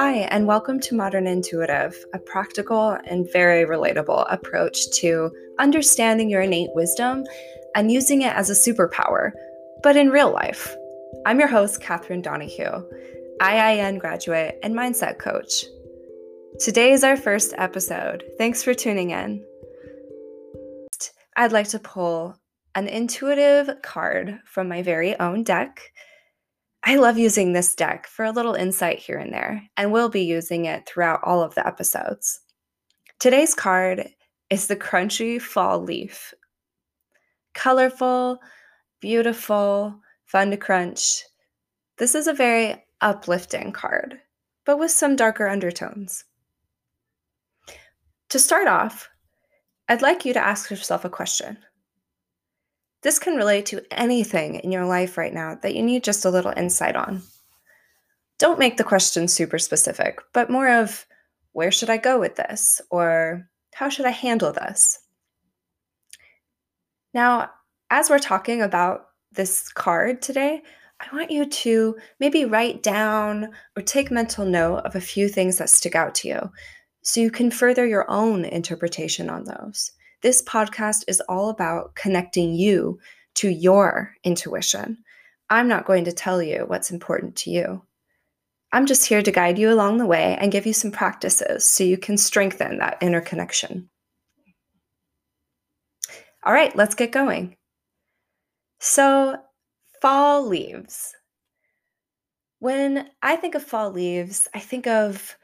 Hi, and welcome to Modern Intuitive, a practical and very relatable approach to understanding your innate wisdom and using it as a superpower, but in real life. I'm your host, Catherine Donahue, IIN graduate and mindset coach. Today is our first episode. Thanks for tuning in. I'd like to pull an intuitive card from my very own deck I love using this deck for a little insight here and there, and we'll be using it throughout all of the episodes. Today's card is the Crunchy Fall Leaf. Colorful, beautiful, fun to crunch. This is a very uplifting card, but with some darker undertones. To start off, I'd like you to ask yourself a question this can relate to anything in your life right now that you need just a little insight on. Don't make the question super specific, but more of where should I go with this? Or how should I handle this? Now, as we're talking about this card today, I want you to maybe write down or take mental note of a few things that stick out to you so you can further your own interpretation on those. This podcast is all about connecting you to your intuition. I'm not going to tell you what's important to you. I'm just here to guide you along the way and give you some practices so you can strengthen that inner connection. All right, let's get going. So, fall leaves. When I think of fall leaves, I think of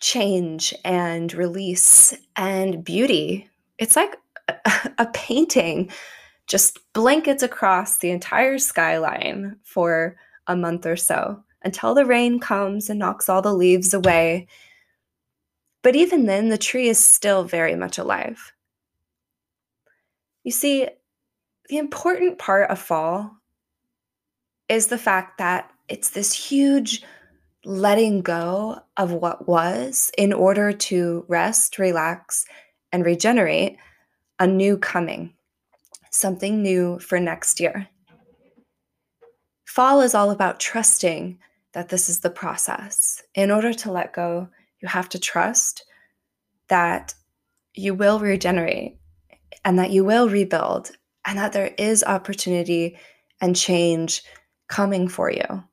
change and release and beauty it's like a, a painting just blankets across the entire skyline for a month or so until the rain comes and knocks all the leaves away. But even then, the tree is still very much alive. You see, the important part of fall is the fact that it's this huge letting go of what was in order to rest, relax, and regenerate a new coming, something new for next year. Fall is all about trusting that this is the process. In order to let go, you have to trust that you will regenerate and that you will rebuild and that there is opportunity and change coming for you.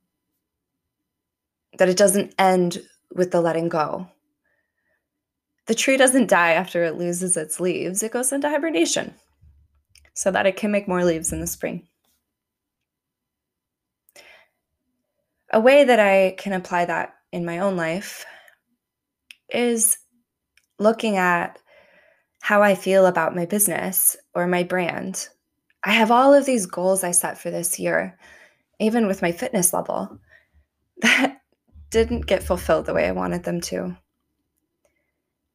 That it doesn't end with the letting go, the tree doesn't die after it loses its leaves, it goes into hibernation so that it can make more leaves in the spring. A way that I can apply that in my own life is looking at how I feel about my business or my brand. I have all of these goals I set for this year, even with my fitness level, that didn't get fulfilled the way I wanted them to.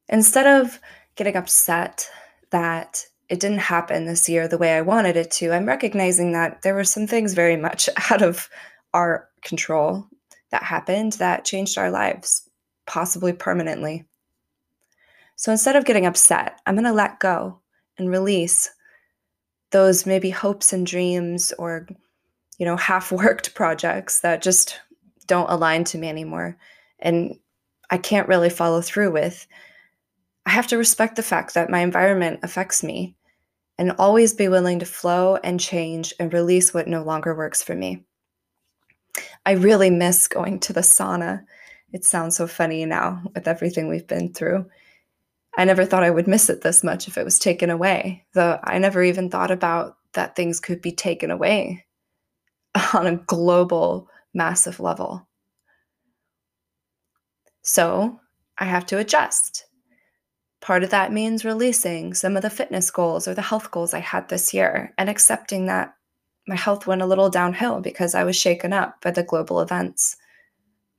Instead of getting upset that it didn't happen this year the way I wanted it to, I'm recognizing that there were some things very much out of our control that happened that changed our lives, possibly permanently. So instead of getting upset, I'm going to let go and release those maybe hopes and dreams or you know half-worked projects that just don't align to me anymore and I can't really follow through with I have to respect the fact that my environment affects me and always be willing to flow and change and release what no longer works for me. I really miss going to the sauna. It sounds so funny now with everything we've been through. I never thought I would miss it this much if it was taken away, though I never even thought about that things could be taken away on a global, massive level. So I have to adjust Part of that means releasing some of the fitness goals or the health goals I had this year and accepting that my health went a little downhill because I was shaken up by the global events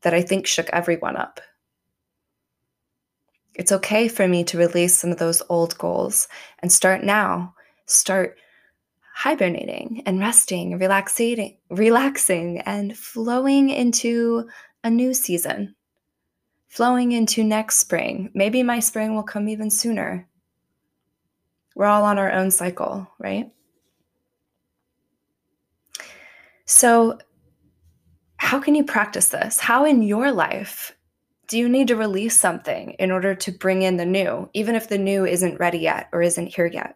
that I think shook everyone up. It's okay for me to release some of those old goals and start now. Start hibernating and resting relaxing, relaxing and flowing into a new season flowing into next spring. Maybe my spring will come even sooner. We're all on our own cycle, right? So, how can you practice this? How in your life Do you need to release something in order to bring in the new, even if the new isn't ready yet or isn't here yet?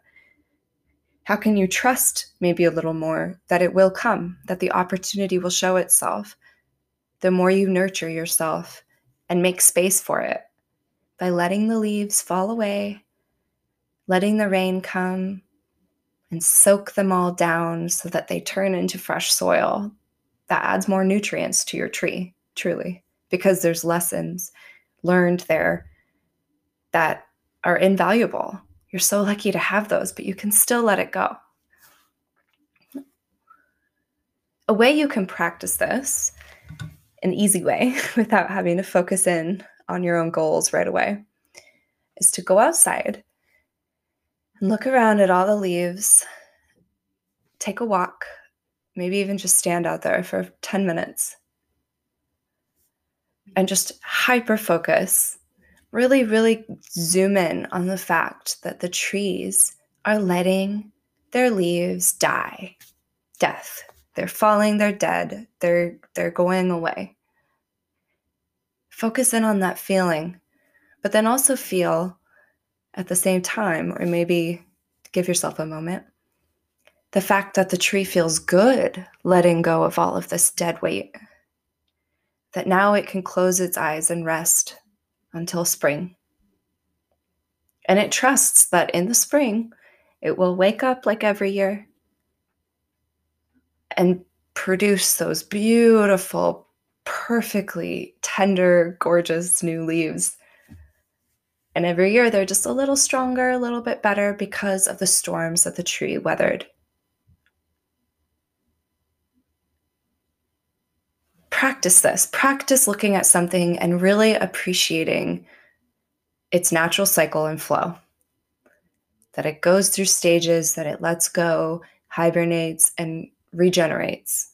How can you trust maybe a little more that it will come, that the opportunity will show itself? The more you nurture yourself and make space for it by letting the leaves fall away, letting the rain come and soak them all down so that they turn into fresh soil that adds more nutrients to your tree, truly because there's lessons learned there that are invaluable. You're so lucky to have those, but you can still let it go. A way you can practice this, an easy way without having to focus in on your own goals right away, is to go outside and look around at all the leaves, take a walk, maybe even just stand out there for 10 minutes and just hyper focus, really, really zoom in on the fact that the trees are letting their leaves die. Death. They're falling, they're dead, they're they're going away. Focus in on that feeling, but then also feel at the same time, or maybe give yourself a moment, the fact that the tree feels good letting go of all of this dead weight that now it can close its eyes and rest until spring. And it trusts that in the spring, it will wake up like every year and produce those beautiful, perfectly tender, gorgeous new leaves. And every year they're just a little stronger, a little bit better because of the storms that the tree weathered. practice this. Practice looking at something and really appreciating its natural cycle and flow. That it goes through stages, that it lets go, hibernates, and regenerates.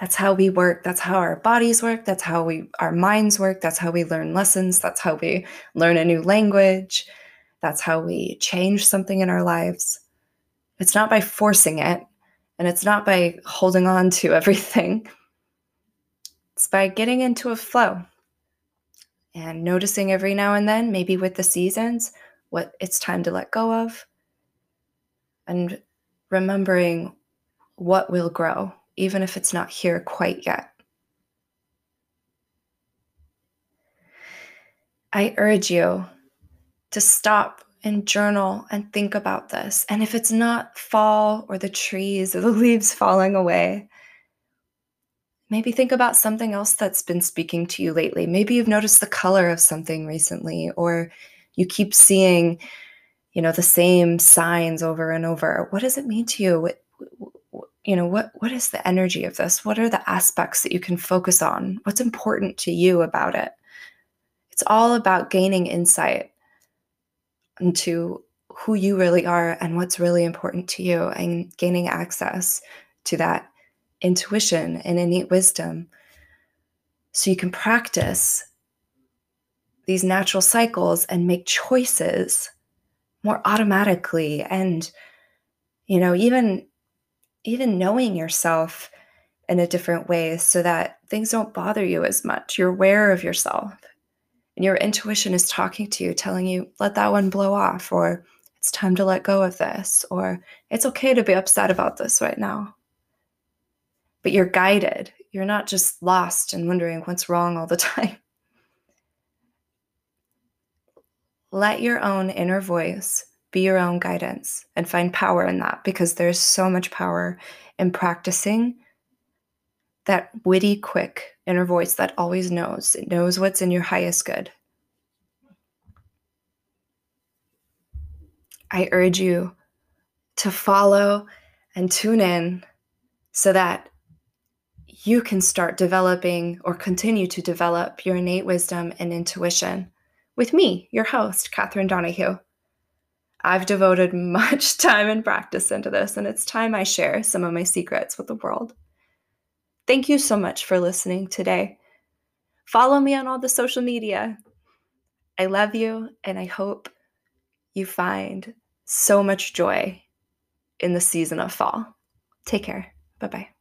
That's how we work. That's how our bodies work. That's how we our minds work. That's how we learn lessons. That's how we learn a new language. That's how we change something in our lives. It's not by forcing it, and it's not by holding on to everything. It's by getting into a flow and noticing every now and then, maybe with the seasons, what it's time to let go of, and remembering what will grow, even if it's not here quite yet. I urge you to stop and journal and think about this. And if it's not fall or the trees or the leaves falling away, maybe think about something else that's been speaking to you lately. Maybe you've noticed the color of something recently, or you keep seeing, you know, the same signs over and over. What does it mean to you? You know, what what is the energy of this? What are the aspects that you can focus on? What's important to you about it? It's all about gaining insight into who you really are and what's really important to you and gaining access to that intuition and innate wisdom. So you can practice these natural cycles and make choices more automatically and you know even even knowing yourself in a different way so that things don't bother you as much you're aware of yourself and your intuition is talking to you telling you let that one blow off or it's time to let go of this or it's okay to be upset about this right now but you're guided. You're not just lost and wondering what's wrong all the time. Let your own inner voice be your own guidance and find power in that because there's so much power in practicing that witty, quick inner voice that always knows. It knows what's in your highest good. I urge you to follow and tune in so that you can start developing or continue to develop your innate wisdom and intuition with me, your host, Catherine Donahue. I've devoted much time and practice into this, and it's time I share some of my secrets with the world. Thank you so much for listening today. Follow me on all the social media. I love you, and I hope you find so much joy in the season of fall. Take care. Bye bye.